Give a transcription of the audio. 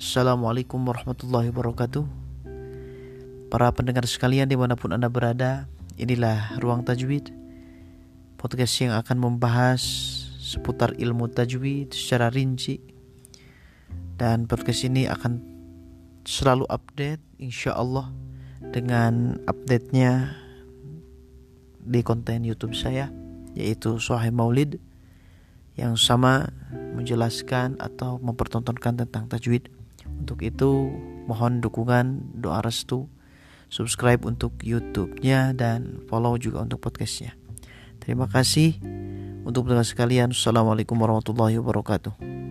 Assalamualaikum warahmatullahi wabarakatuh. Para pendengar sekalian di mana pun Anda berada Inilah Ruang Tajwid Podcast yang akan membahas seputar ilmu tajwid secara rinci. Dan podcast ini akan selalu update insya Allah Dengan update-nya di konten YouTube saya Yaitu Sohai Maulid Yang sama menjelaskan atau mempertontonkan tentang tajwid untuk itu mohon dukungan doa restu subscribe untuk YouTube-nya dan follow juga untuk podcastnya. Terima kasih untuk pendengar sekalian. Assalamualaikum warahmatullahi wabarakatuh.